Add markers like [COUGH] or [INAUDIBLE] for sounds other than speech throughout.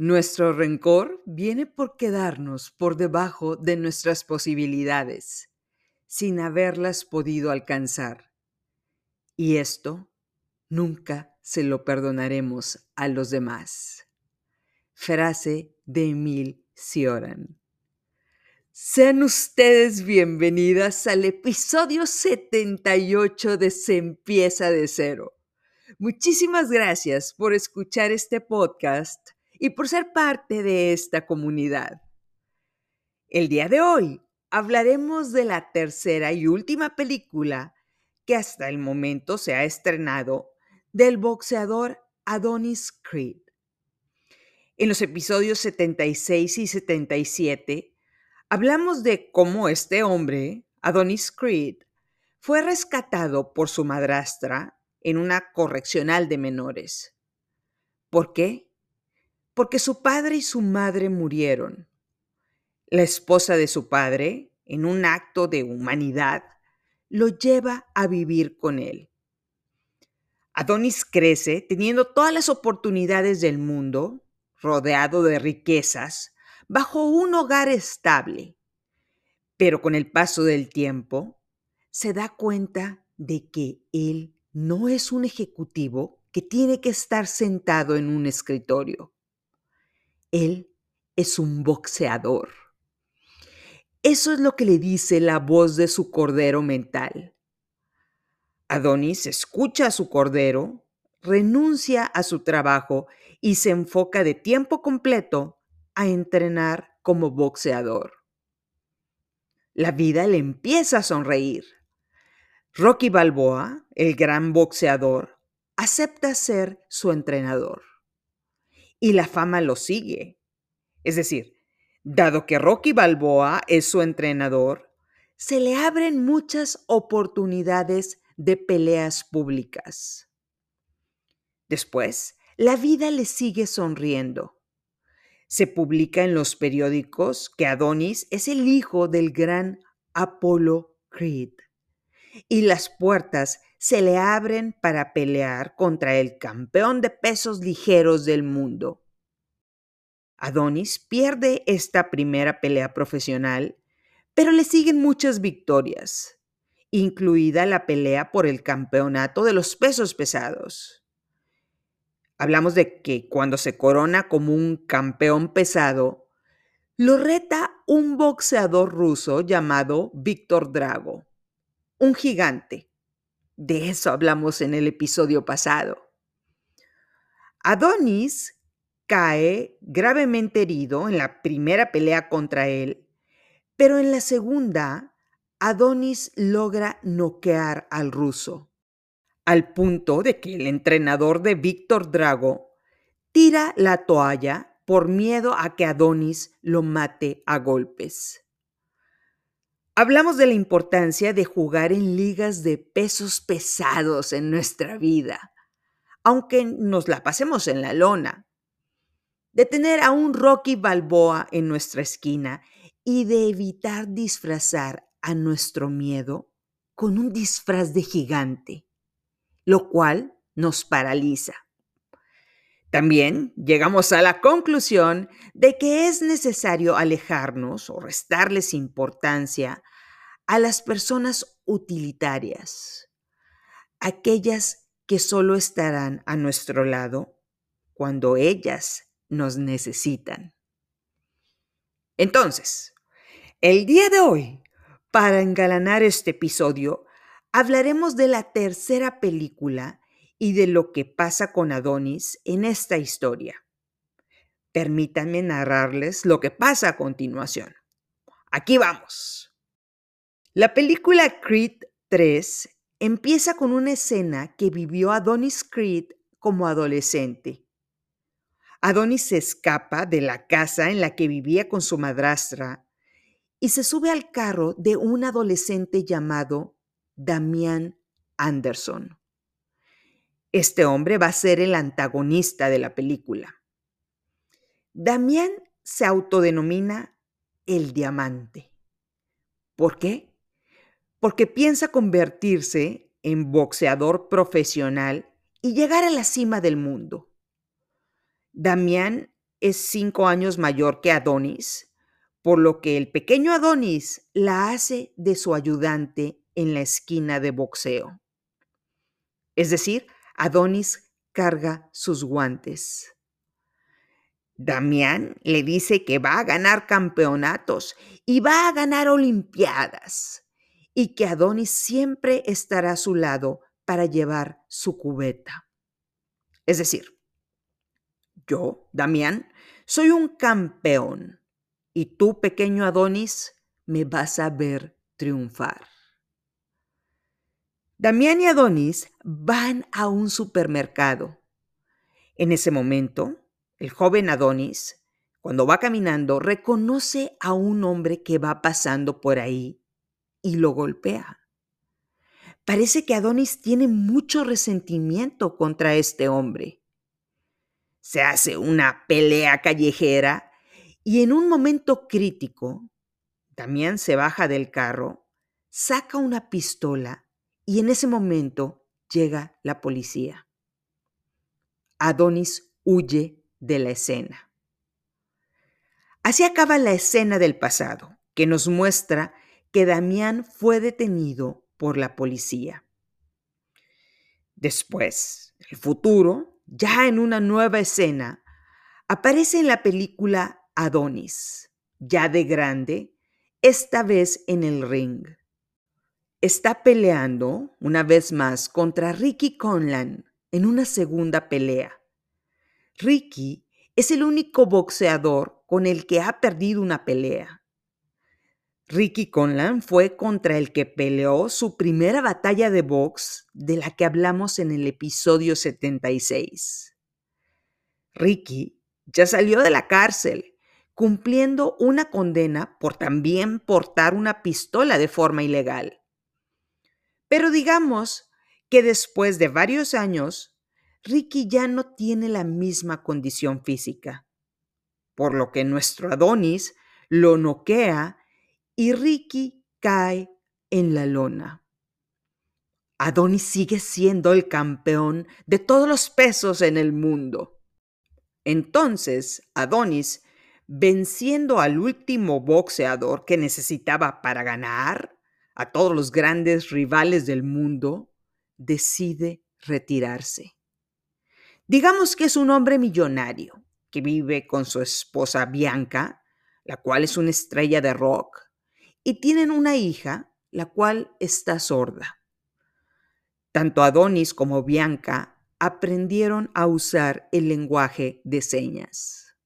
Nuestro rencor viene por quedarnos por debajo de nuestras posibilidades, sin haberlas podido alcanzar. Y esto nunca se lo perdonaremos a los demás. Frase de Emil Cioran. Sean ustedes bienvenidas al episodio 78 de Se empieza de cero. Muchísimas gracias por escuchar este podcast y por ser parte de esta comunidad. El día de hoy hablaremos de la tercera y última película que hasta el momento se ha estrenado del boxeador Adonis Creed. En los episodios 76 y 77 hablamos de cómo este hombre, Adonis Creed, fue rescatado por su madrastra en una correccional de menores. ¿Por qué? Porque su padre y su madre murieron. La esposa de su padre, en un acto de humanidad, lo lleva a vivir con él. Adonis crece teniendo todas las oportunidades del mundo, rodeado de riquezas, bajo un hogar estable. Pero con el paso del tiempo, se da cuenta de que él no es un ejecutivo que tiene que estar sentado en un escritorio. Él es un boxeador. Eso es lo que le dice la voz de su cordero mental. Adonis escucha a su cordero, renuncia a su trabajo y se enfoca de tiempo completo a entrenar como boxeador. La vida le empieza a sonreír. Rocky Balboa, el gran boxeador, acepta ser su entrenador y la fama lo sigue. Es decir, dado que Rocky Balboa es su entrenador, se le abren muchas oportunidades de peleas públicas. Después, la vida le sigue sonriendo. Se publica en los periódicos que Adonis es el hijo del gran Apollo Creed y las puertas se le abren para pelear contra el campeón de pesos ligeros del mundo. Adonis pierde esta primera pelea profesional, pero le siguen muchas victorias, incluida la pelea por el campeonato de los pesos pesados. Hablamos de que cuando se corona como un campeón pesado, lo reta un boxeador ruso llamado Víctor Drago, un gigante de eso hablamos en el episodio pasado. Adonis cae gravemente herido en la primera pelea contra él, pero en la segunda, Adonis logra noquear al ruso, al punto de que el entrenador de Víctor Drago tira la toalla por miedo a que Adonis lo mate a golpes. Hablamos de la importancia de jugar en ligas de pesos pesados en nuestra vida, aunque nos la pasemos en la lona. De tener a un Rocky Balboa en nuestra esquina y de evitar disfrazar a nuestro miedo con un disfraz de gigante, lo cual nos paraliza. También llegamos a la conclusión de que es necesario alejarnos o restarles importancia a las personas utilitarias, aquellas que solo estarán a nuestro lado cuando ellas nos necesitan. Entonces, el día de hoy, para engalanar este episodio, hablaremos de la tercera película y de lo que pasa con Adonis en esta historia. Permítanme narrarles lo que pasa a continuación. Aquí vamos. La película Creed 3 empieza con una escena que vivió Adonis Creed como adolescente. Adonis se escapa de la casa en la que vivía con su madrastra y se sube al carro de un adolescente llamado Damian Anderson. Este hombre va a ser el antagonista de la película. Damián se autodenomina el diamante. ¿Por qué? Porque piensa convertirse en boxeador profesional y llegar a la cima del mundo. Damián es cinco años mayor que Adonis, por lo que el pequeño Adonis la hace de su ayudante en la esquina de boxeo. Es decir, Adonis carga sus guantes. Damián le dice que va a ganar campeonatos y va a ganar olimpiadas y que Adonis siempre estará a su lado para llevar su cubeta. Es decir, yo, Damián, soy un campeón y tú, pequeño Adonis, me vas a ver triunfar. Damián y Adonis van a un supermercado. En ese momento, el joven Adonis, cuando va caminando, reconoce a un hombre que va pasando por ahí y lo golpea. Parece que Adonis tiene mucho resentimiento contra este hombre. Se hace una pelea callejera y en un momento crítico, Damián se baja del carro, saca una pistola y en ese momento llega la policía. Adonis huye de la escena. Así acaba la escena del pasado, que nos muestra que Damián fue detenido por la policía. Después, el futuro, ya en una nueva escena, aparece en la película Adonis, ya de grande, esta vez en el ring está peleando una vez más contra Ricky Conlan en una segunda pelea. Ricky es el único boxeador con el que ha perdido una pelea. Ricky Conlan fue contra el que peleó su primera batalla de box de la que hablamos en el episodio 76. Ricky ya salió de la cárcel, cumpliendo una condena por también portar una pistola de forma ilegal. Pero digamos que después de varios años, Ricky ya no tiene la misma condición física, por lo que nuestro Adonis lo noquea y Ricky cae en la lona. Adonis sigue siendo el campeón de todos los pesos en el mundo. Entonces, Adonis, venciendo al último boxeador que necesitaba para ganar, a todos los grandes rivales del mundo, decide retirarse. Digamos que es un hombre millonario que vive con su esposa Bianca, la cual es una estrella de rock, y tienen una hija, la cual está sorda. Tanto Adonis como Bianca aprendieron a usar el lenguaje de señas.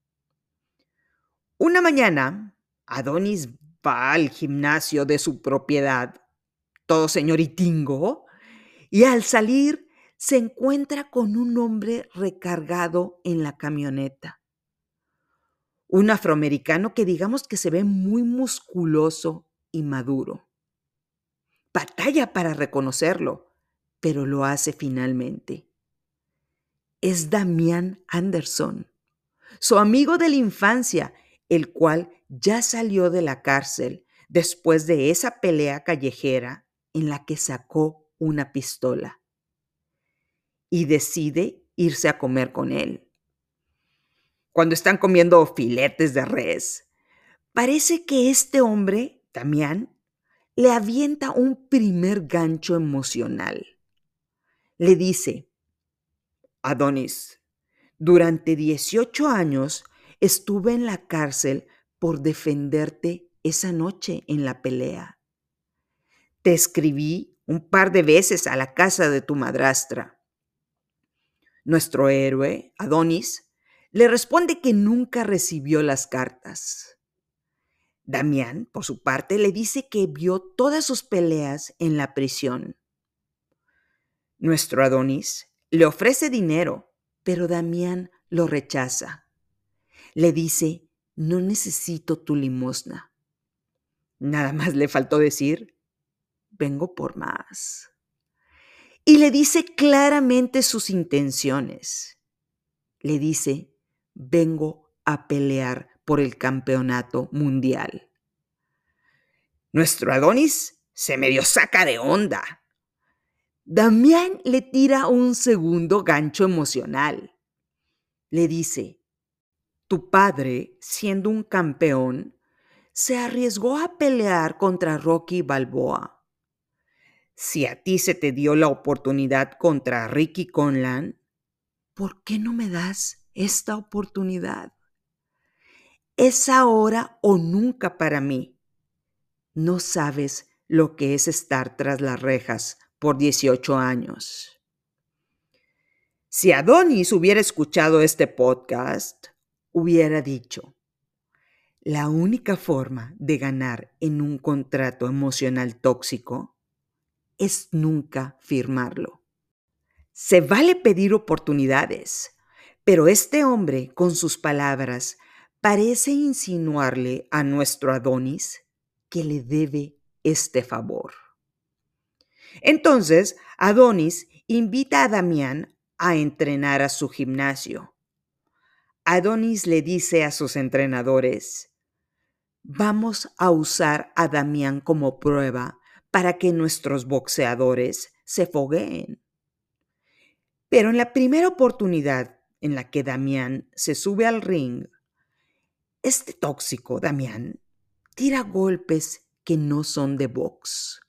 Una mañana, Adonis al gimnasio de su propiedad, todo señoritingo, y al salir se encuentra con un hombre recargado en la camioneta. Un afroamericano que digamos que se ve muy musculoso y maduro. Batalla para reconocerlo, pero lo hace finalmente. Es Damián Anderson, su amigo de la infancia, el cual ya salió de la cárcel después de esa pelea callejera en la que sacó una pistola y decide irse a comer con él. Cuando están comiendo filetes de res, parece que este hombre, Damián, le avienta un primer gancho emocional. Le dice, Adonis, durante 18 años estuve en la cárcel por defenderte esa noche en la pelea. Te escribí un par de veces a la casa de tu madrastra. Nuestro héroe, Adonis, le responde que nunca recibió las cartas. Damián, por su parte, le dice que vio todas sus peleas en la prisión. Nuestro Adonis le ofrece dinero, pero Damián lo rechaza. Le dice no necesito tu limosna. Nada más le faltó decir, vengo por más. Y le dice claramente sus intenciones. Le dice, vengo a pelear por el campeonato mundial. Nuestro Adonis se medio saca de onda. Damián le tira un segundo gancho emocional. Le dice, Tu padre, siendo un campeón, se arriesgó a pelear contra Rocky Balboa. Si a ti se te dio la oportunidad contra Ricky Conlan, ¿por qué no me das esta oportunidad? Es ahora o nunca para mí. No sabes lo que es estar tras las rejas por 18 años. Si Adonis hubiera escuchado este podcast, hubiera dicho, la única forma de ganar en un contrato emocional tóxico es nunca firmarlo. Se vale pedir oportunidades, pero este hombre con sus palabras parece insinuarle a nuestro Adonis que le debe este favor. Entonces, Adonis invita a Damián a entrenar a su gimnasio. Adonis le dice a sus entrenadores, vamos a usar a Damián como prueba para que nuestros boxeadores se fogueen. Pero en la primera oportunidad en la que Damián se sube al ring, este tóxico Damián tira golpes que no son de box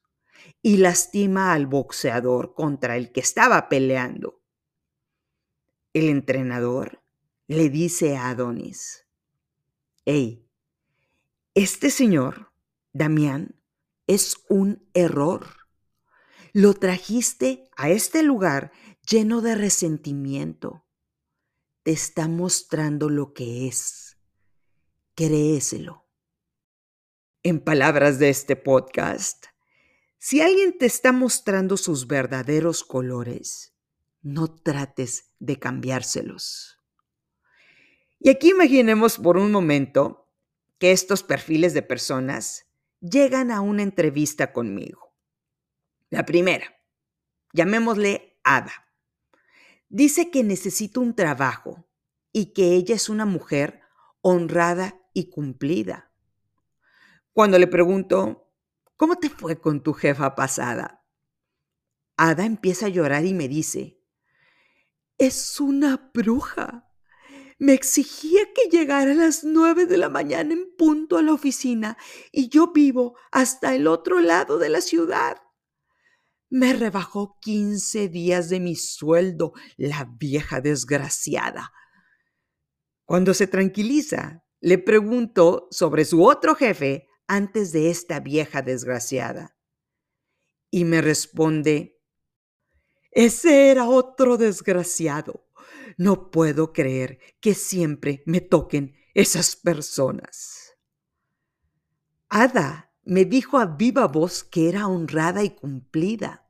y lastima al boxeador contra el que estaba peleando. El entrenador le dice a Adonis, hey, este señor, Damián, es un error. Lo trajiste a este lugar lleno de resentimiento. Te está mostrando lo que es. Créeselo. En palabras de este podcast, si alguien te está mostrando sus verdaderos colores, no trates de cambiárselos. Y aquí imaginemos por un momento que estos perfiles de personas llegan a una entrevista conmigo. La primera, llamémosle Ada. Dice que necesita un trabajo y que ella es una mujer honrada y cumplida. Cuando le pregunto, ¿cómo te fue con tu jefa pasada? Ada empieza a llorar y me dice, es una bruja. Me exigía que llegara a las nueve de la mañana en punto a la oficina y yo vivo hasta el otro lado de la ciudad. Me rebajó quince días de mi sueldo, la vieja desgraciada. Cuando se tranquiliza, le pregunto sobre su otro jefe antes de esta vieja desgraciada? Y me responde, ese era otro desgraciado. No puedo creer que siempre me toquen esas personas. Ada me dijo a viva voz que era honrada y cumplida,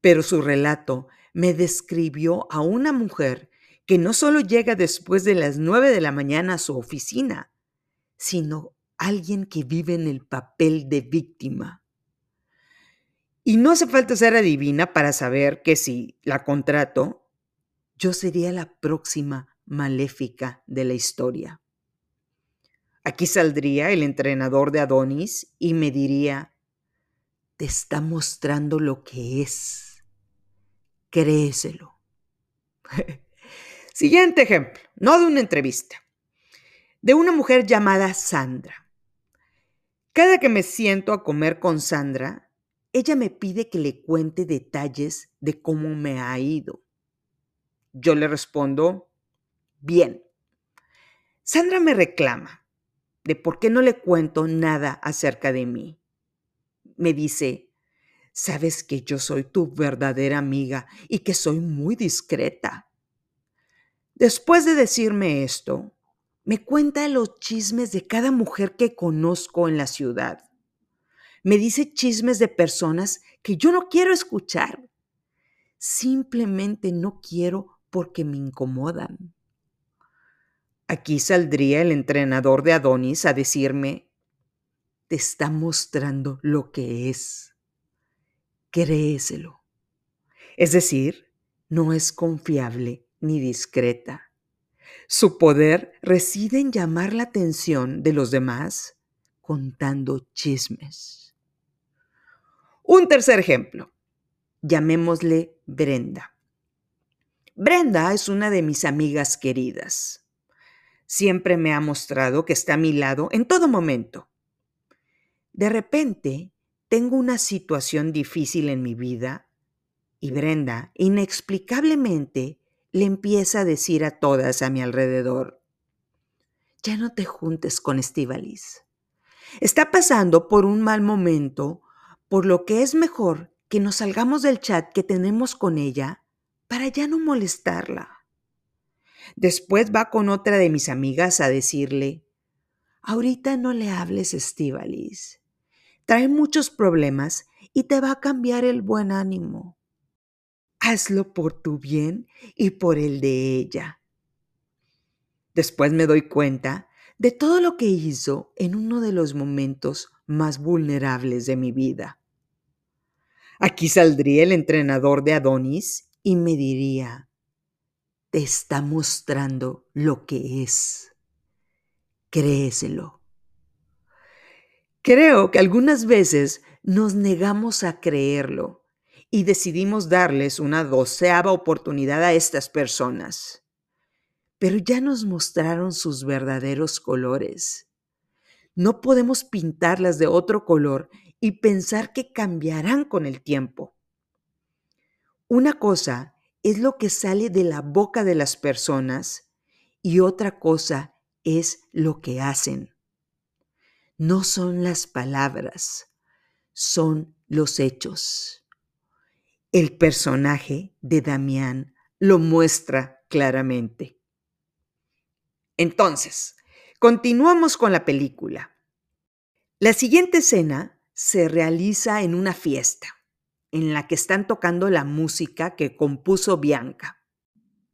pero su relato me describió a una mujer que no solo llega después de las nueve de la mañana a su oficina, sino alguien que vive en el papel de víctima. Y no hace falta ser adivina para saber que si la contrato, yo sería la próxima maléfica de la historia. Aquí saldría el entrenador de Adonis y me diría, te está mostrando lo que es. Créeselo. [LAUGHS] Siguiente ejemplo, no de una entrevista, de una mujer llamada Sandra. Cada que me siento a comer con Sandra, ella me pide que le cuente detalles de cómo me ha ido. Yo le respondo, bien. Sandra me reclama de por qué no le cuento nada acerca de mí. Me dice, sabes que yo soy tu verdadera amiga y que soy muy discreta. Después de decirme esto, me cuenta los chismes de cada mujer que conozco en la ciudad. Me dice chismes de personas que yo no quiero escuchar. Simplemente no quiero porque me incomodan. Aquí saldría el entrenador de Adonis a decirme, te está mostrando lo que es. Créeselo. Es decir, no es confiable ni discreta. Su poder reside en llamar la atención de los demás contando chismes. Un tercer ejemplo. Llamémosle Brenda. Brenda es una de mis amigas queridas. siempre me ha mostrado que está a mi lado en todo momento. De repente, tengo una situación difícil en mi vida y Brenda, inexplicablemente, le empieza a decir a todas a mi alrededor, ya no te juntes con Estivalis. Está pasando por un mal momento, por lo que es mejor que nos salgamos del chat que tenemos con ella para ya no molestarla. Después va con otra de mis amigas a decirle, ahorita no le hables Estivalis. Trae muchos problemas y te va a cambiar el buen ánimo. Hazlo por tu bien y por el de ella. Después me doy cuenta de todo lo que hizo en uno de los momentos más vulnerables de mi vida. Aquí saldría el entrenador de Adonis y me diría, te está mostrando lo que es. Créeselo. Creo que algunas veces nos negamos a creerlo y decidimos darles una doceava oportunidad a estas personas pero ya nos mostraron sus verdaderos colores. No podemos pintarlas de otro color y pensar que cambiarán con el tiempo. Una cosa es lo que sale de la boca de las personas y otra cosa es lo que hacen. No son las palabras, son los hechos. El personaje de Damián lo muestra claramente. Entonces, continuamos con la película. La siguiente escena se realiza en una fiesta, en la que están tocando la música que compuso Bianca.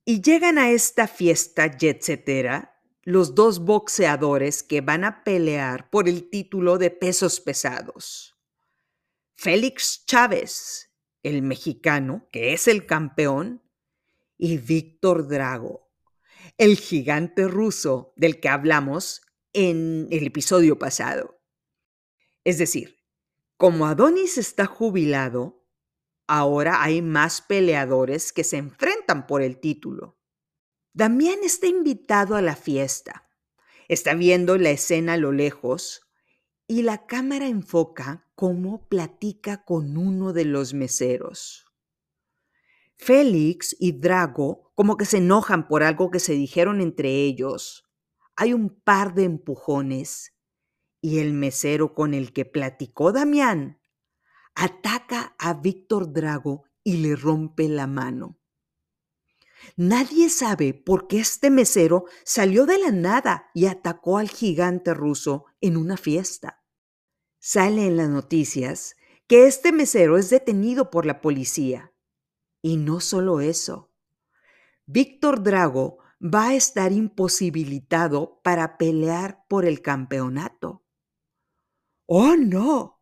Y llegan a esta fiesta jetsetera los dos boxeadores que van a pelear por el título de pesos pesados. Félix Chávez, el mexicano, que es el campeón, y Víctor Drago, el gigante ruso del que hablamos en el episodio pasado. Es decir, como Adonis está jubilado, ahora hay más peleadores que se enfrentan por el título. Damián está invitado a la fiesta. Está viendo la escena a lo lejos y la cámara enfoca cómo platica con uno de los meseros. Félix y Drago como que se enojan por algo que se dijeron entre ellos. Hay un par de empujones y el mesero con el que platicó Damián ataca a Víctor Drago y le rompe la mano. Nadie sabe por qué este mesero salió de la nada y atacó al gigante ruso en una fiesta. Sale en las noticias que este mesero es detenido por la policía y no solo eso, Víctor Drago va a estar imposibilitado para pelear por el campeonato. ¡Oh, no!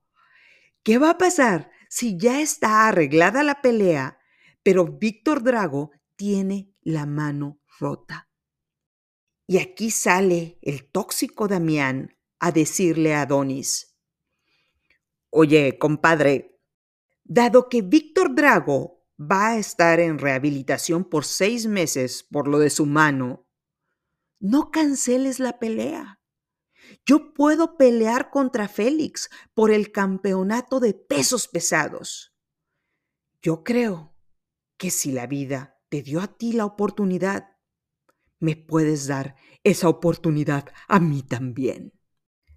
¿Qué va a pasar si ya está arreglada la pelea, pero Víctor Drago tiene la mano rota? Y aquí sale el tóxico Damián a decirle a Adonis, Oye, compadre, dado que Víctor Drago va a estar en rehabilitación por seis meses por lo de su mano, no canceles la pelea. Yo puedo pelear contra Félix por el campeonato de pesos pesados. Yo creo que si la vida te dio a ti la oportunidad, me puedes dar esa oportunidad a mí también.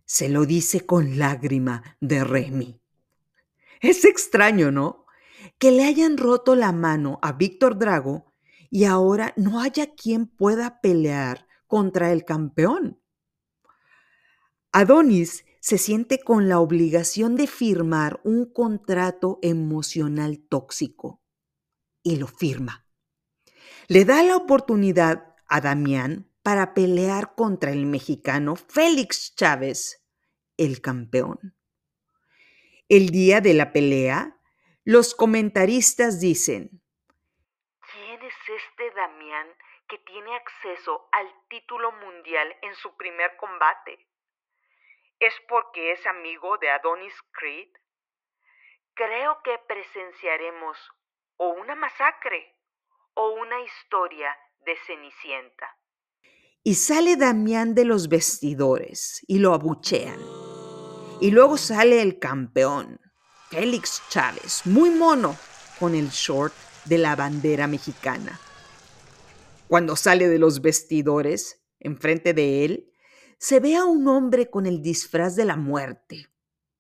Se lo dice con lágrima de Remy. Es extraño, ¿no? que le hayan roto la mano a Víctor Drago y ahora no haya quien pueda pelear contra el campeón. Adonis se siente con la obligación de firmar un contrato emocional tóxico y lo firma. Le da la oportunidad a Damián para pelear contra el mexicano Félix Chávez, el campeón. El día de la pelea, los comentaristas dicen, ¿quién es este Damián que tiene acceso al título mundial en su primer combate? ¿Es porque es amigo de Adonis Creed? Creo que presenciaremos o una masacre o una historia de Cenicienta. Y sale Damián de los vestidores y lo abuchean. Y luego sale el campeón, Félix Chávez, muy mono, con el short de la bandera mexicana. Cuando sale de los vestidores, enfrente de él, se ve a un hombre con el disfraz de la muerte,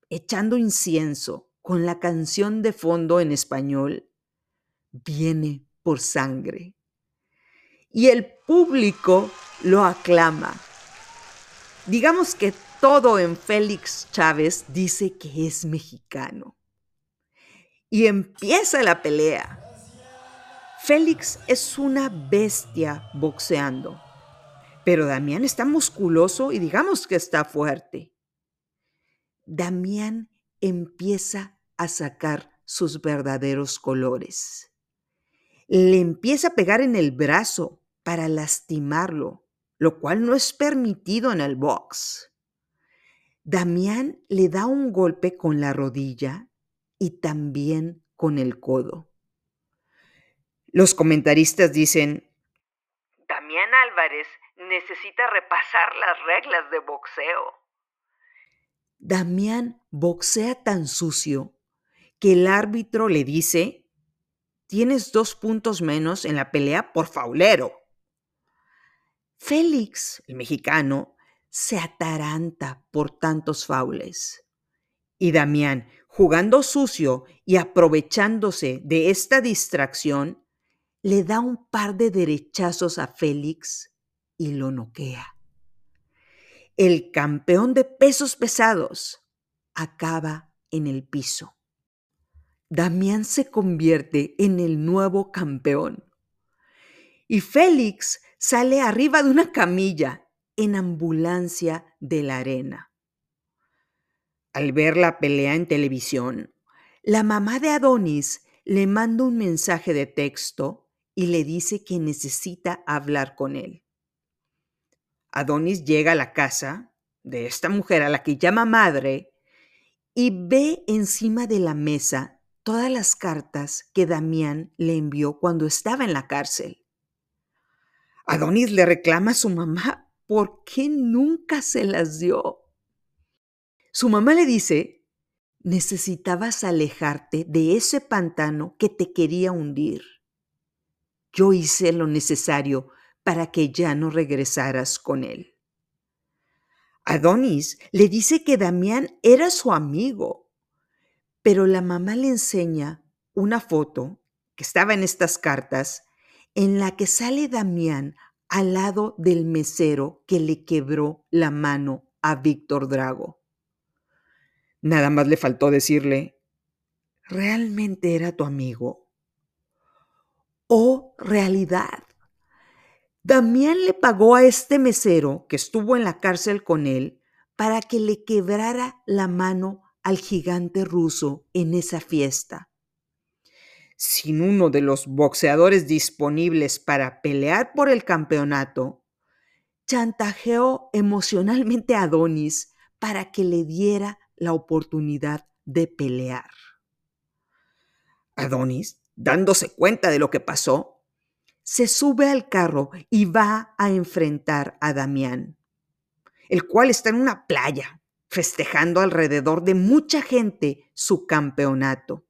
echando incienso con la canción de fondo en español, Viene por sangre. Y el público lo aclama. Digamos que todo en Félix Chávez dice que es mexicano. Y empieza la pelea. Félix es una bestia boxeando, pero Damián está musculoso y digamos que está fuerte. Damián empieza a sacar sus verdaderos colores. Le empieza a pegar en el brazo para lastimarlo, lo cual no es permitido en el box. Damián le da un golpe con la rodilla y también con el codo. Los comentaristas dicen, Damián Álvarez necesita repasar las reglas de boxeo. Damián boxea tan sucio que el árbitro le dice, tienes dos puntos menos en la pelea por faulero. Félix, el mexicano, se ataranta por tantos faules. Y Damián, jugando sucio y aprovechándose de esta distracción, le da un par de derechazos a Félix y lo noquea. El campeón de pesos pesados acaba en el piso. Damián se convierte en el nuevo campeón. Y Félix sale arriba de una camilla en ambulancia de la arena. Al ver la pelea en televisión, la mamá de Adonis le manda un mensaje de texto y le dice que necesita hablar con él. Adonis llega a la casa de esta mujer a la que llama madre y ve encima de la mesa todas las cartas que Damián le envió cuando estaba en la cárcel. Adonis le reclama a su mamá por qué nunca se las dio. Su mamá le dice, necesitabas alejarte de ese pantano que te quería hundir. Yo hice lo necesario para que ya no regresaras con él. Adonis le dice que Damián era su amigo, pero la mamá le enseña una foto que estaba en estas cartas en la que sale Damián al lado del mesero que le quebró la mano a Víctor Drago. Nada más le faltó decirle, ¿realmente era tu amigo? o realidad. Damián le pagó a este mesero que estuvo en la cárcel con él para que le quebrara la mano al gigante ruso en esa fiesta. Sin uno de los boxeadores disponibles para pelear por el campeonato, chantajeó emocionalmente a Adonis para que le diera la oportunidad de pelear. Adonis dándose cuenta de lo que pasó, se sube al carro y va a enfrentar a Damián, el cual está en una playa, festejando alrededor de mucha gente su campeonato.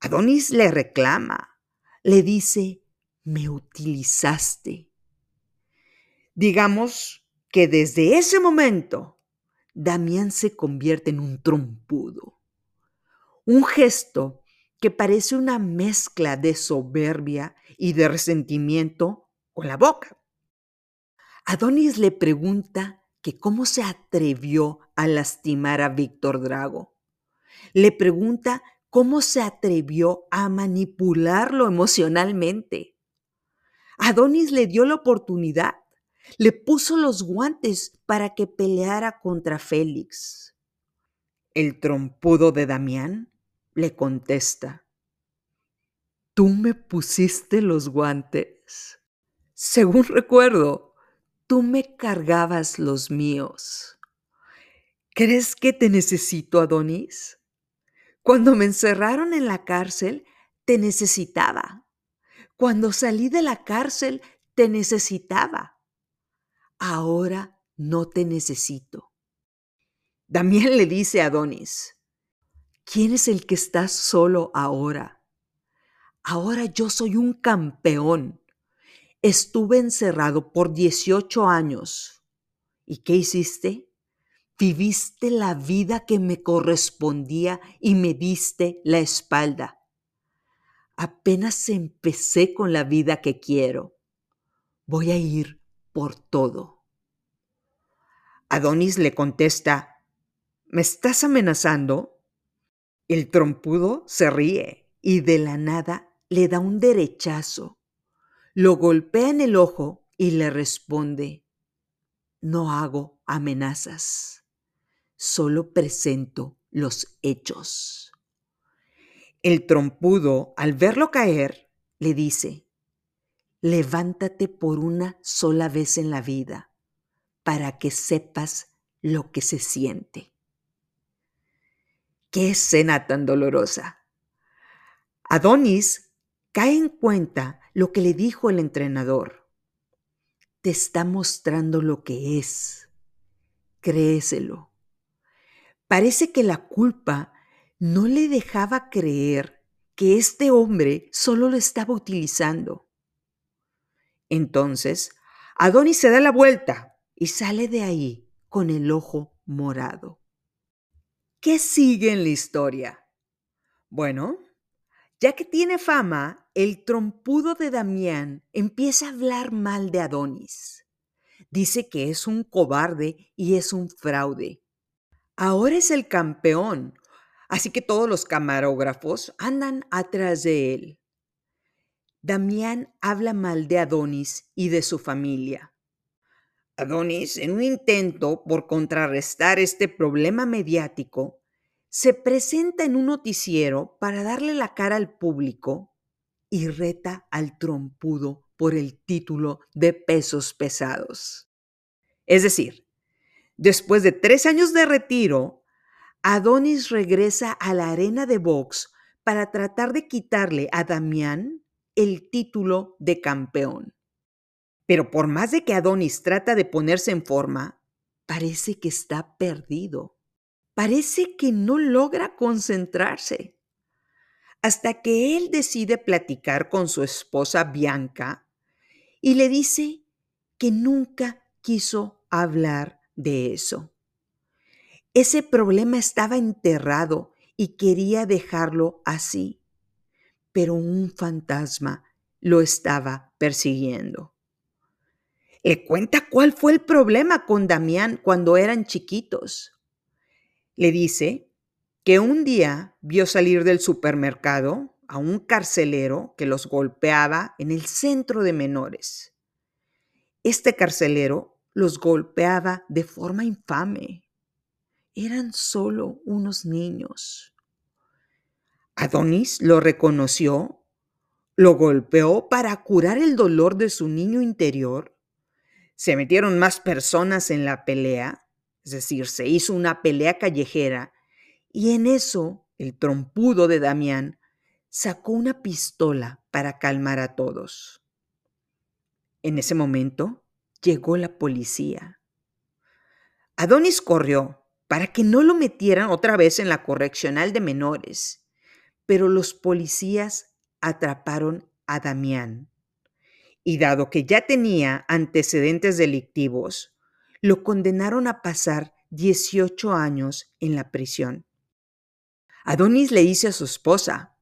Adonis le reclama, le dice, me utilizaste. Digamos que desde ese momento, Damián se convierte en un trompudo. Un gesto que parece una mezcla de soberbia y de resentimiento con la boca. Adonis le pregunta que cómo se atrevió a lastimar a Víctor Drago. Le pregunta cómo se atrevió a manipularlo emocionalmente. Adonis le dio la oportunidad, le puso los guantes para que peleara contra Félix. El trompudo de Damián le contesta, tú me pusiste los guantes. Según recuerdo, tú me cargabas los míos. ¿Crees que te necesito, Adonis? Cuando me encerraron en la cárcel, te necesitaba. Cuando salí de la cárcel, te necesitaba. ahora no te necesito. Damián le dice a Adonis, ¿quién es el que está solo ahora? Ahora yo soy un campeón. Estuve encerrado por 18 años. ¿Y qué hiciste? Viviste la vida que me correspondía y me diste la espalda. Apenas empecé con la vida que quiero. Voy a ir por todo. Adonis le contesta, ¿me estás amenazando? El trompudo se ríe y de la nada le da un derechazo. Lo golpea en el ojo y le responde, no hago amenazas solo presento los hechos. El trompudo, al verlo caer, le dice, levántate por una sola vez en la vida para que sepas lo que se siente. ¡Qué escena tan dolorosa! Adonis cae en cuenta lo que le dijo el entrenador. Te está mostrando lo que es. Créeselo. Parece que la culpa no le dejaba creer que este hombre solo lo estaba utilizando. Entonces, Adonis se da la vuelta y sale de ahí con el ojo morado. ¿Qué sigue en la historia? Bueno, ya que tiene fama, el trompudo de Damián empieza a hablar mal de Adonis. Dice que es un cobarde y es un fraude Ahora es el campeón, así que todos los camarógrafos andan atrás de él. Damián habla mal de Adonis y de su familia. Adonis, en un intento por contrarrestar este problema mediático, se presenta en un noticiero para darle la cara al público y reta al trompudo por el título de pesos pesados. Es decir, Después de tres años de retiro, Adonis regresa a la arena de box para tratar de quitarle a Damián el título de campeón. Pero por más de que Adonis trata de ponerse en forma, parece que está perdido. Parece que no logra concentrarse. Hasta que él decide platicar con su esposa Bianca y le dice que nunca quiso hablar de eso. Ese problema estaba enterrado y quería dejarlo así, pero un fantasma lo estaba persiguiendo. Le cuenta cuál fue el problema con Damián cuando eran chiquitos. Le dice que un día vio salir del supermercado a un carcelero que los golpeaba en el centro de menores. Este carcelero los golpeaba de forma infame. Eran solo unos niños. Adonis lo reconoció, lo golpeó para curar el dolor de su niño interior. Se metieron más personas en la pelea, es decir, se hizo una pelea callejera, y en eso el trompudo de Damián sacó una pistola para calmar a todos. En ese momento, llegó la policía. Adonis corrió para que no lo metieran otra vez en la correccional de menores, pero los policías atraparon a Damián. Y dado que ya tenía antecedentes delictivos, lo condenaron a pasar 18 años en la prisión. Adonis le dice a su esposa,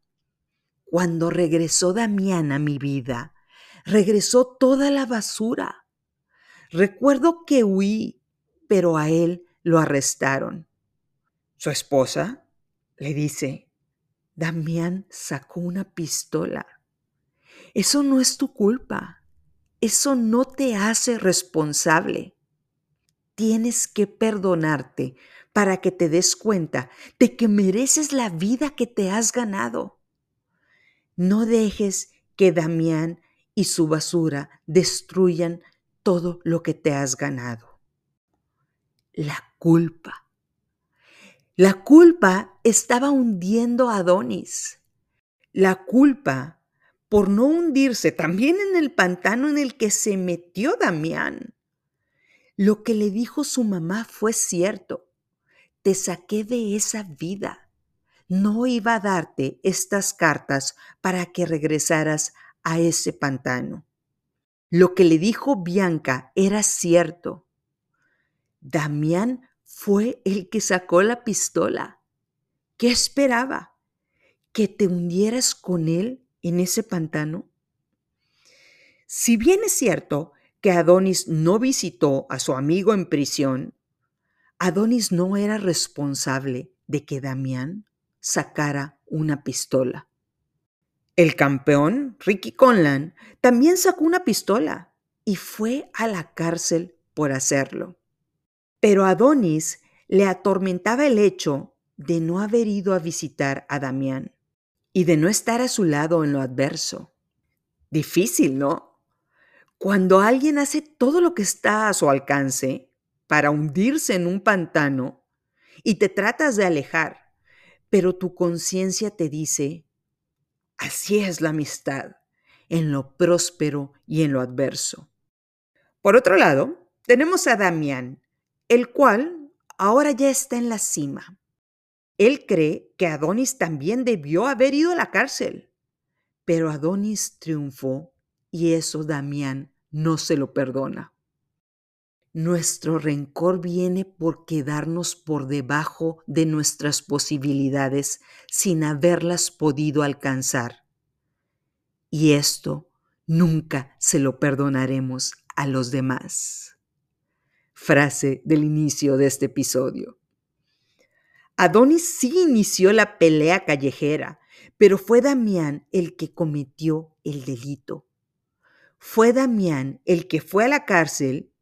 cuando regresó Damián a mi vida, regresó toda la basura Recuerdo que huí, pero a él lo arrestaron. Su esposa le dice, Damián sacó una pistola. Eso no es tu culpa. Eso no te hace responsable. Tienes que perdonarte para que te des cuenta de que mereces la vida que te has ganado. No dejes que Damián y su basura destruyan todo lo que te has ganado. La culpa. La culpa estaba hundiendo a Adonis. La culpa por no hundirse también en el pantano en el que se metió Damián. Lo que le dijo su mamá fue cierto. Te saqué de esa vida. No iba a darte estas cartas para que regresaras a ese pantano. Lo que le dijo Bianca era cierto. Damián fue el que sacó la pistola. ¿Qué esperaba? ¿Que te hundieras con él en ese pantano? Si bien es cierto que Adonis no visitó a su amigo en prisión, Adonis no era responsable de que Damián sacara una pistola. El campeón, Ricky Conlan, también sacó una pistola y fue a la cárcel por hacerlo. Pero Adonis le atormentaba el hecho de no haber ido a visitar a Damián y de no estar a su lado en lo adverso. Difícil, ¿no? Cuando alguien hace todo lo que está a su alcance para hundirse en un pantano y te tratas de alejar, pero tu conciencia te dice, Así es la amistad, en lo próspero y en lo adverso. Por otro lado, tenemos a Damián, el cual ahora ya está en la cima. Él cree que Adonis también debió haber ido a la cárcel, pero Adonis triunfó y eso Damián no se lo perdona. Nuestro rencor viene por quedarnos por debajo de nuestras posibilidades sin haberlas podido alcanzar. Y esto nunca se lo perdonaremos a los demás. Frase del inicio de este episodio. Adonis sí inició la pelea callejera, pero fue Damián el que cometió el delito. Fue Damián el que fue a la cárcel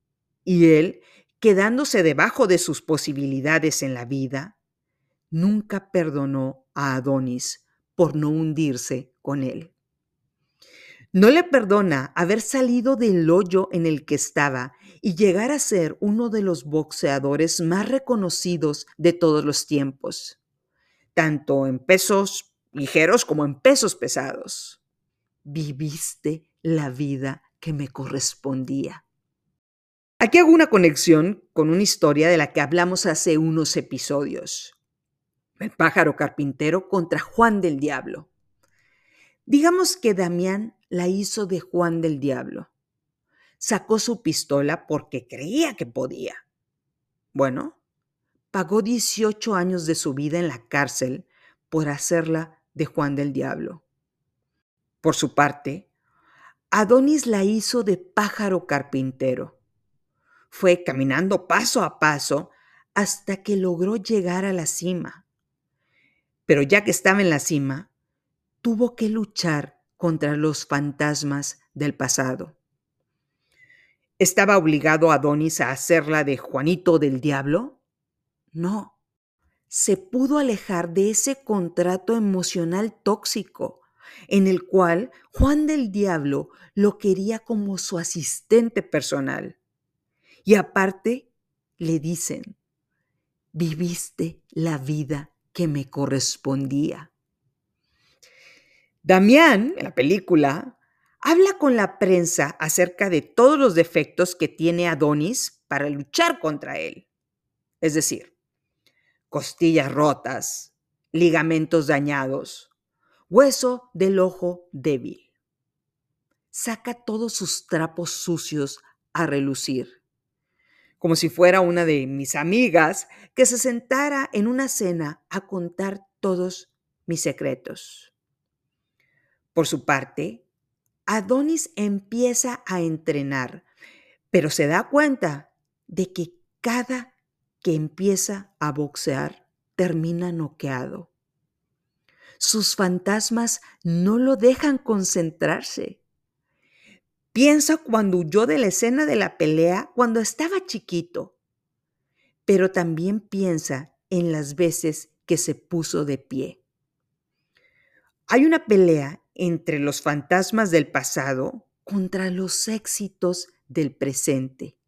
y él, quedándose debajo de sus posibilidades en la vida, nunca perdonó a Adonis por no hundirse con él. No le perdona haber salido del hoyo en el que estaba y llegar a ser uno de los boxeadores más reconocidos de todos los tiempos, tanto en pesos ligeros como en pesos pesados. Viviste la vida que me correspondía. Aquí hago una conexión con una historia de la que hablamos hace unos episodios. El pájaro carpintero contra Juan del Diablo. Digamos que Damián la hizo de Juan del Diablo. Sacó su pistola porque creía que podía. Bueno, pagó 18 años de su vida en la cárcel por hacerla de Juan del Diablo. Por su parte, Adonis la hizo de pájaro carpintero fue caminando paso a paso hasta que logró llegar a la cima. Pero ya que estaba en la cima, tuvo que luchar contra los fantasmas del pasado. ¿Estaba obligado Adonis a hacerla de Juanito del Diablo? No. Se pudo alejar de ese contrato emocional tóxico en el cual Juan del Diablo lo quería como su asistente personal. Y aparte, le dicen, viviste la vida que me correspondía. Damián, en la película, habla con la prensa acerca de todos los defectos que tiene Adonis para luchar contra él. Es decir, costillas rotas, ligamentos dañados, hueso del ojo débil. Saca todos sus trapos sucios a relucir como si fuera una de mis amigas que se sentara en una cena a contar todos mis secretos. Por su parte, Adonis empieza a entrenar, pero se da cuenta de que cada que empieza a boxear termina noqueado. Sus fantasmas no lo dejan concentrarse. Piensa cuando huyó de la escena de la pelea cuando estaba chiquito, pero también piensa en las veces que se puso de pie. Hay una pelea entre los fantasmas del pasado contra los éxitos del presente.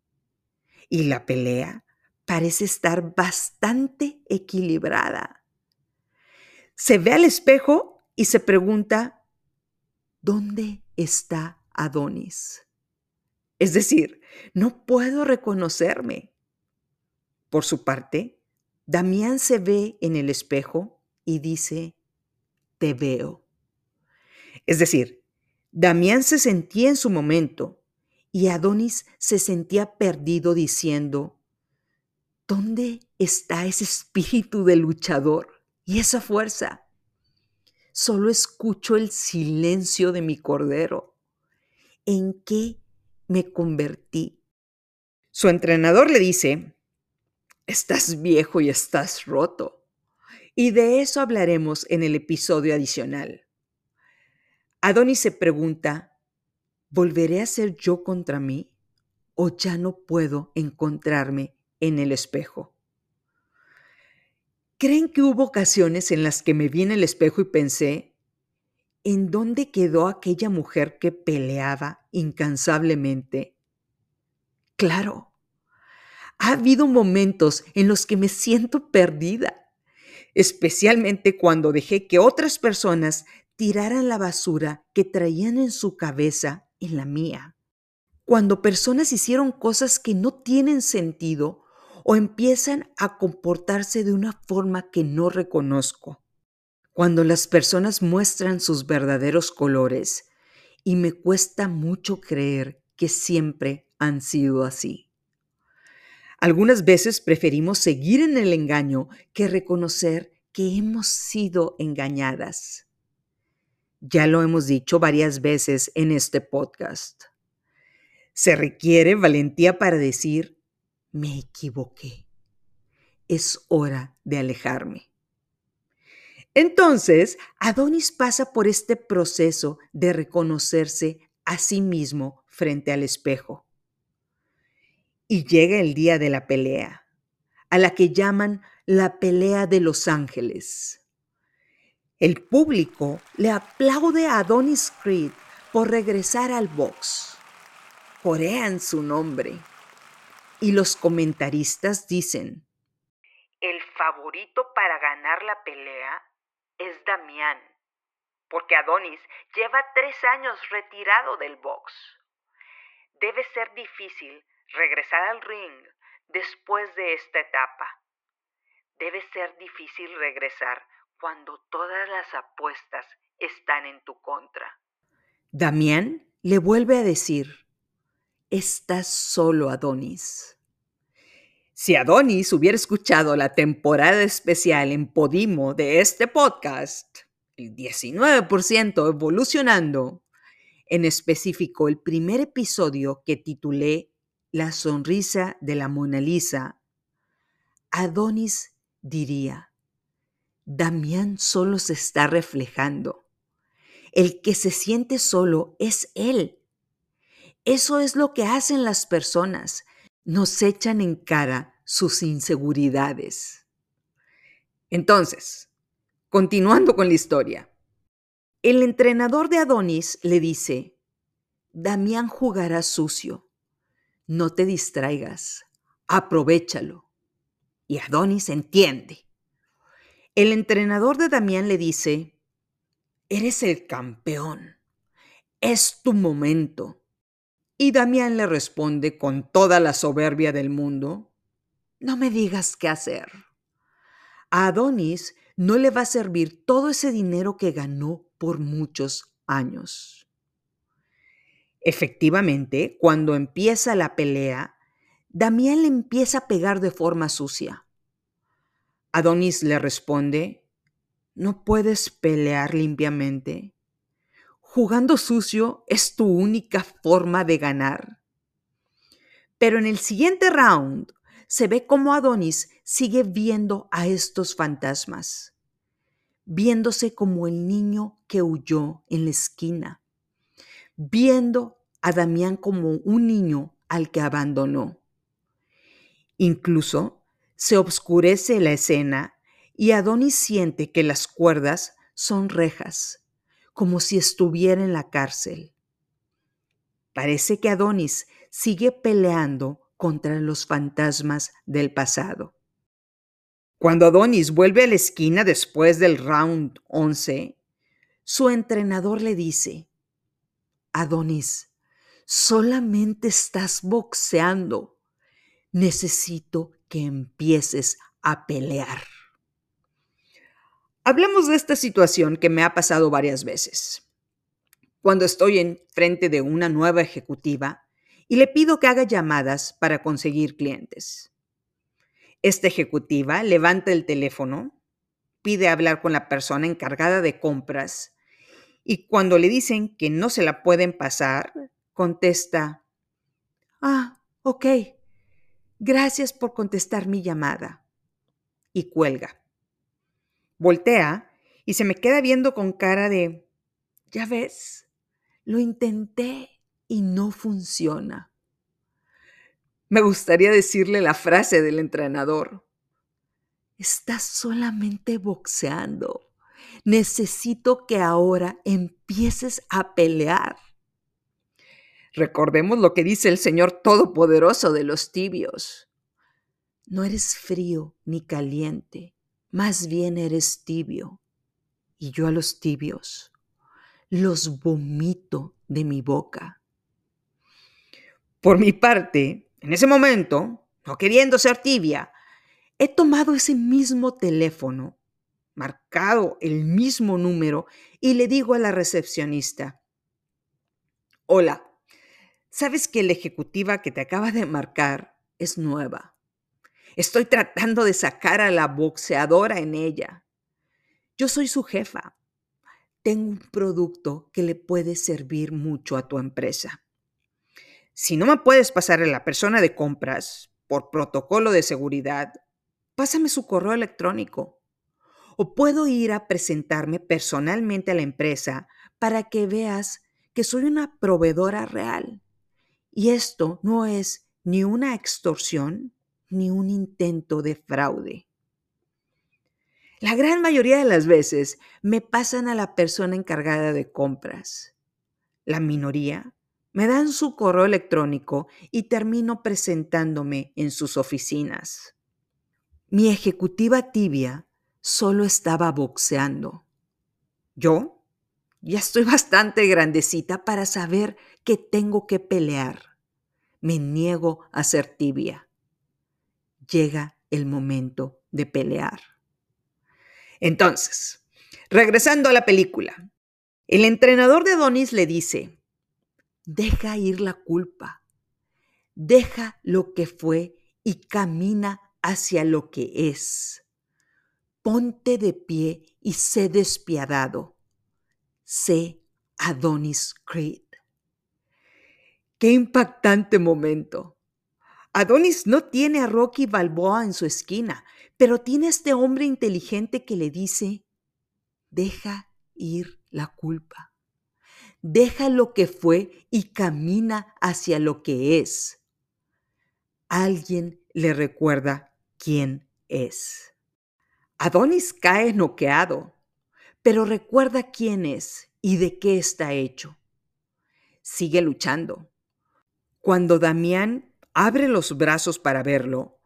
Y la pelea parece estar bastante equilibrada. Se ve al espejo y se pregunta, ¿dónde está Adonis. Es decir, no puedo reconocerme. Por su parte, Damián se ve en el espejo y dice, te veo. Es decir, Damián se sentía en su momento y Adonis se sentía perdido diciendo, ¿dónde está ese espíritu de luchador y esa fuerza? Solo escucho el silencio de mi cordero. ¿En qué me convertí? Su entrenador le dice, estás viejo y estás roto. Y de eso hablaremos en el episodio adicional. Adonis se pregunta, ¿volveré a ser yo contra mí o ya no puedo encontrarme en el espejo? ¿Creen que hubo ocasiones en las que me vi en el espejo y pensé, ¿en dónde quedó aquella mujer que peleaba incansablemente? Claro, ha habido momentos en los que me siento perdida, especialmente cuando dejé que otras personas tiraran la basura que traían en su cabeza en la mía. Cuando personas hicieron cosas que no tienen sentido o empiezan a comportarse de una forma que no reconozco. Cuando las personas muestran sus verdaderos colores y me cuesta mucho creer que siempre han sido así. Algunas veces preferimos seguir en el engaño que reconocer que hemos sido engañadas. Ya lo hemos dicho varias veces en este podcast. Se requiere valentía para decir, me equivoqué. Es hora de alejarme. Entonces, Adonis pasa por este proceso de reconocerse a sí mismo frente al espejo. Y llega el día de la pelea, a la que llaman la pelea de los ángeles. El público le aplaude a Adonis Creed por regresar al box. Corean su nombre. Y los comentaristas dicen, el favorito para ganar la pelea es Damián, porque Adonis lleva tres años retirado del box. Debe ser difícil regresar al ring después de esta etapa. Debe ser difícil regresar cuando todas las apuestas están en tu contra. Damián le vuelve a decir, estás solo, Adonis. Si Adonis hubiera escuchado la temporada especial en Podimo de este podcast, el 19% evolucionando, en específico el primer episodio que titulé La sonrisa de la Mona Lisa, Adonis diría, Damián solo se está reflejando. El que se siente solo es él. Eso es lo que hacen las personas. Nos echan en cara sus inseguridades. Entonces, continuando con la historia, el entrenador de Adonis le dice, Damián jugará sucio. No te distraigas. Aprovechalo. Y Adonis entiende. El entrenador de Damián le dice, eres el campeón, es tu momento. Y Damián le responde con toda la soberbia del mundo, no me digas qué hacer. A Adonis no le va a servir todo ese dinero que ganó por muchos años. Efectivamente, cuando empieza la pelea, Damián le empieza a pegar de forma sucia. Adonis le responde, ¿no puedes pelear limpiamente? ¿Jugando sucio es tu única forma de ganar? Pero en el siguiente round se ve cómo Adonis sigue viendo a estos fantasmas, viéndose como el niño que huyó en la esquina, viendo a Damián como un niño al que abandonó. Incluso se obscurece la escena y Adonis siente que las cuerdas son rejas, como si estuviera en la cárcel. Parece que Adonis sigue peleando contra los fantasmas del pasado. Cuando Adonis vuelve a la esquina después del round 11, su entrenador le dice, Adonis, Solamente estás boxeando. Necesito que empieces a pelear. Hablemos de esta situación que me ha pasado varias veces. Cuando estoy en frente de una nueva ejecutiva y le pido que haga llamadas para conseguir clientes. Esta ejecutiva levanta el teléfono, pide hablar con la persona encargada de compras y cuando le dicen que no se la pueden pasar, contesta, ah, ok, gracias por contestar mi llamada. Y cuelga. Voltea y se me queda viendo con cara de, ya ves, lo intenté y no funciona. Me gustaría decirle la frase del entrenador. Estás solamente boxeando. Necesito que ahora empieces a pelear. Recordemos lo que dice el Señor Todopoderoso de los tibios. No eres frío ni caliente, más bien eres tibio. Y yo a los tibios los vomito de mi boca. Por mi parte, en ese momento, no queriendo ser tibia, he tomado ese mismo teléfono, marcado el mismo número y le digo a la recepcionista, hola, Sabes que la ejecutiva que te acaba de marcar es nueva. Estoy tratando de sacar a la boxeadora en ella. Yo soy su jefa. Tengo un producto que le puede servir mucho a tu empresa. Si no me puedes pasar a la persona de compras por protocolo de seguridad, pásame su correo electrónico. O puedo ir a presentarme personalmente a la empresa para que veas que soy una proveedora real. Y esto no es ni una extorsión ni un intento de fraude. La gran mayoría de las veces me pasan a la persona encargada de compras. La minoría me dan su correo electrónico y termino presentándome en sus oficinas. Mi ejecutiva tibia solo estaba boxeando. Yo ya estoy bastante grandecita para saber que tengo que pelear. Me niego a ser tibia. Llega el momento de pelear. Entonces, regresando a la película, el entrenador de Adonis le dice, deja ir la culpa, deja lo que fue y camina hacia lo que es. Ponte de pie y sé despiadado. Sé Adonis Creed. Qué impactante momento. Adonis no tiene a Rocky Balboa en su esquina, pero tiene a este hombre inteligente que le dice, deja ir la culpa. Deja lo que fue y camina hacia lo que es. Alguien le recuerda quién es. Adonis cae noqueado, pero recuerda quién es y de qué está hecho. Sigue luchando cuando Damián abre los brazos para verlo,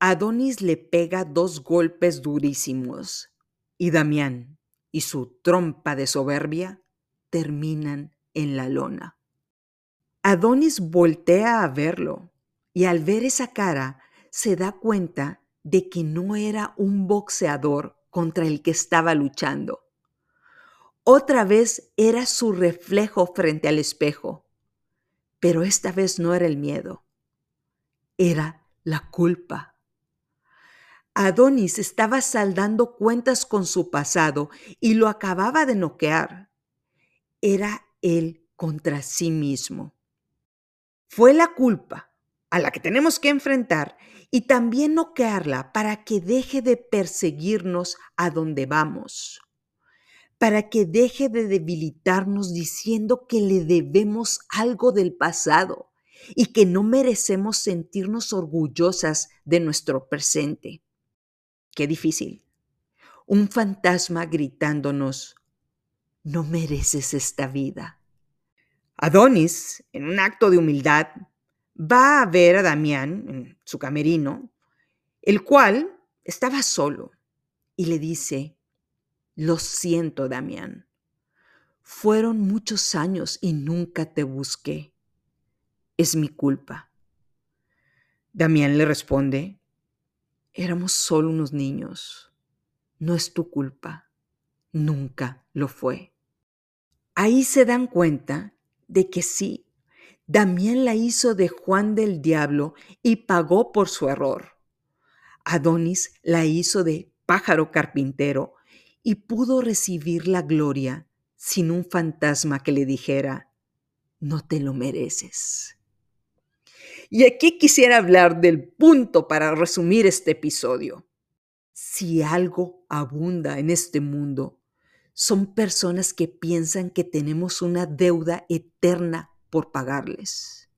Adonis le pega dos golpes durísimos y Damián y su trompa de soberbia terminan en la lona. Adonis voltea a verlo y al ver esa cara se da cuenta de que no era un boxeador contra el que estaba luchando. Otra vez era su reflejo frente al espejo pero esta vez no era el miedo, era la culpa. Adonis estaba saldando cuentas con su pasado y lo acababa de noquear. Era él contra sí mismo. Fue la culpa a la que tenemos que enfrentar y también noquearla para que deje de perseguirnos a donde vamos para que deje de debilitarnos diciendo que le debemos algo del pasado y que no merecemos sentirnos orgullosas de nuestro presente. Qué difícil. Un fantasma gritándonos, no mereces esta vida. Adonis, en un acto de humildad, va a ver a Damián en su camerino, el cual estaba solo, y le dice, lo siento, Damián. Fueron muchos años y nunca te busqué. es mi culpa. Damián le responde, éramos solo unos niños. No es tu culpa. Nunca lo fue. Ahí se dan cuenta de que sí, Damián la hizo de Juan del Diablo y pagó por su error. Adonis la hizo de pájaro carpintero y pudo recibir la gloria sin un fantasma que le dijera, no te lo mereces. Y aquí quisiera hablar del punto para resumir este episodio. Si algo abunda en este mundo, son personas que piensan que tenemos una deuda eterna por pagarles.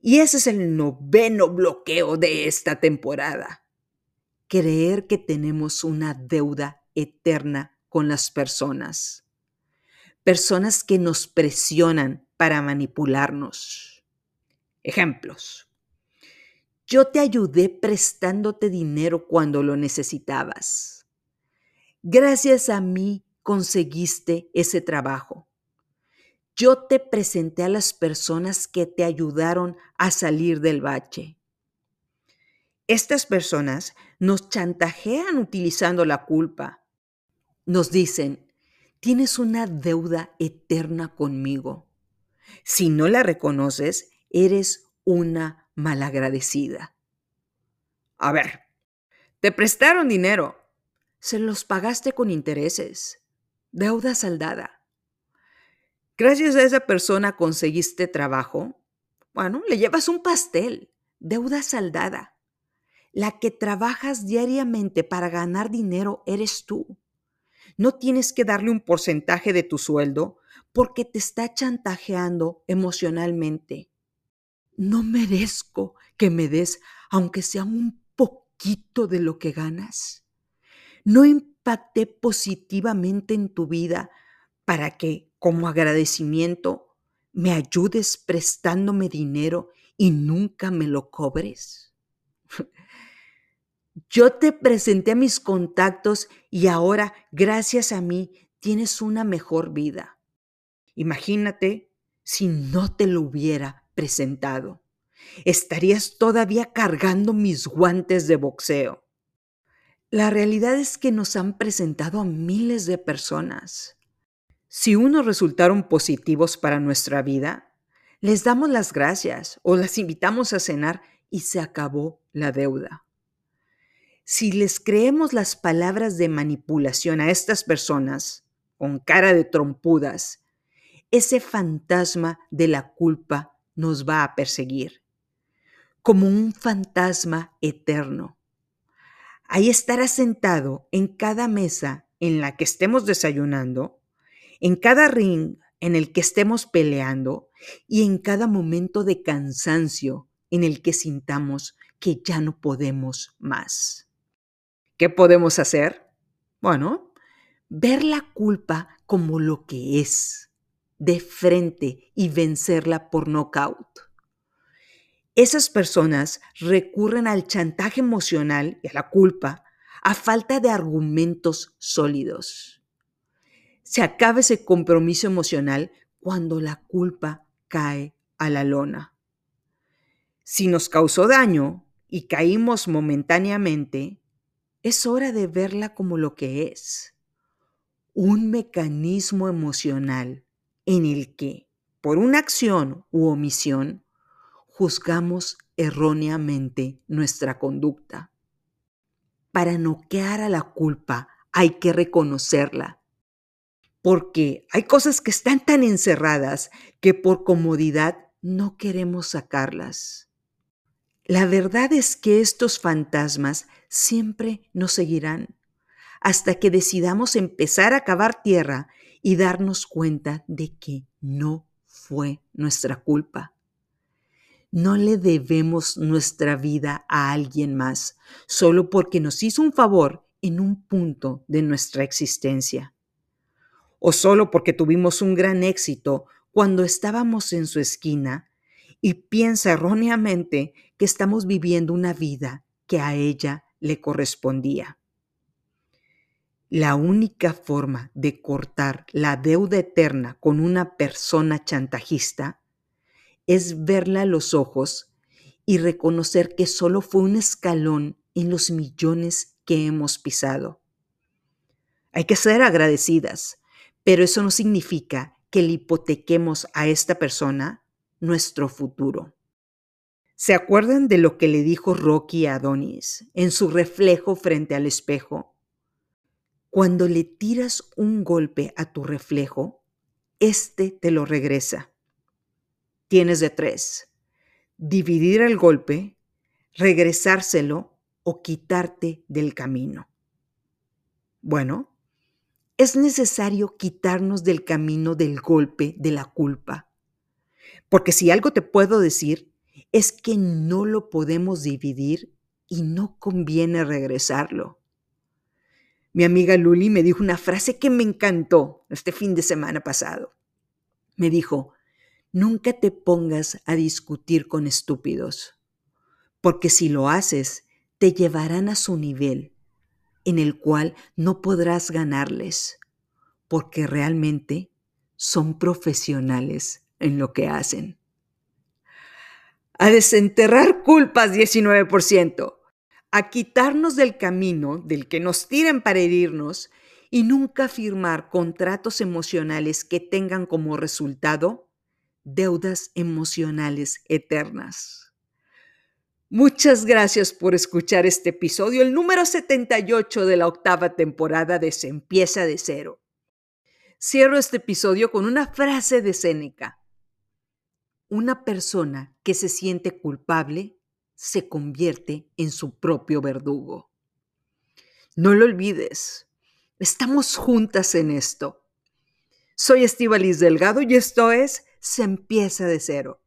Y ese es el noveno bloqueo de esta temporada. Creer que tenemos una deuda eterna con las personas. Personas que nos presionan para manipularnos. Ejemplos. Yo te ayudé prestándote dinero cuando lo necesitabas. Gracias a mí conseguiste ese trabajo. Yo te presenté a las personas que te ayudaron a salir del bache. Estas personas nos chantajean utilizando la culpa. Nos dicen, tienes una deuda eterna conmigo. Si no la reconoces, eres una malagradecida. A ver, te prestaron dinero. Se los pagaste con intereses. Deuda saldada. Gracias a esa persona conseguiste trabajo. Bueno, le llevas un pastel. Deuda saldada. La que trabajas diariamente para ganar dinero eres tú. No tienes que darle un porcentaje de tu sueldo porque te está chantajeando emocionalmente no merezco que me des, aunque sea un poquito de lo que ganas. No impacté positivamente en tu vida para que, como agradecimiento, me ayudes prestándome dinero y nunca me lo cobres. Yo te presenté a mis contactos y ahora, gracias a mí, tienes una mejor vida. Imagínate si no te lo hubiera presentado. Estarías todavía cargando mis guantes de boxeo. La realidad es que nos han presentado a miles de personas. Si unos resultaron positivos para nuestra vida, les damos las gracias o las invitamos a cenar y se acabó la deuda. Si les creemos las palabras de manipulación a estas personas, con cara de trompudas, ese fantasma de la culpa nos va a perseguir, como un fantasma eterno. Ahí estará sentado en cada mesa en la que estemos desayunando, en cada ring en el que estemos peleando y en cada momento de cansancio en el que sintamos que ya no podemos más. ¿Qué podemos hacer? Bueno, ver la culpa como lo que es de frente y vencerla por nocaut. Esas personas recurren al chantaje emocional y a la culpa a falta de argumentos sólidos. Se acaba ese compromiso emocional cuando la culpa cae a la lona. Si nos causó daño y caímos momentáneamente, es hora de verla como lo que es, un mecanismo emocional en el que, por una acción u omisión, juzgamos erróneamente nuestra conducta. Para noquear a la culpa hay que reconocerla, porque hay cosas que están tan encerradas que por comodidad no queremos sacarlas. La verdad es que estos fantasmas siempre nos seguirán hasta que decidamos empezar a cavar tierra y darnos cuenta de que no fue nuestra culpa. No le debemos nuestra vida a alguien más solo porque nos hizo un favor en un punto de nuestra existencia. O solo porque tuvimos un gran éxito cuando estábamos en su esquina y piensa erróneamente que estamos viviendo una vida que a ella le correspondía. La única forma de cortar la deuda eterna con una persona chantajista es verla a los ojos y reconocer que solo fue un escalón en los millones que hemos pisado. Hay que ser agradecidas, pero eso no significa que le hipotequemos a esta persona nuestro futuro. ¿Se acuerdan de lo que le dijo Rocky a Adonis en su reflejo frente al espejo? Cuando le tiras un golpe a tu reflejo, éste te lo regresa. Tienes de tres. Dividir el golpe, regresárselo o quitarte del camino. Bueno, es necesario quitarnos del camino del golpe de la culpa. Porque si algo te puedo decir es que no lo podemos dividir y no conviene regresarlo. Mi amiga Luli me dijo una frase que me encantó este fin de semana pasado. Me dijo, nunca te pongas a discutir con estúpidos, porque si lo haces, te llevarán a su nivel, en el cual no podrás ganarles, porque realmente son profesionales en lo que hacen. A desenterrar culpas 19%, a quitarnos del camino del que nos tiran para herirnos y nunca firmar contratos emocionales que tengan como resultado deudas emocionales eternas. Muchas gracias por escuchar este episodio, el número 78 de la octava temporada de empieza de cero. Cierro este episodio con una frase de Séneca. Una persona que se siente culpable se convierte en su propio verdugo. No lo olvides, estamos juntas en esto. Soy Liz Delgado y esto es Se empieza de cero.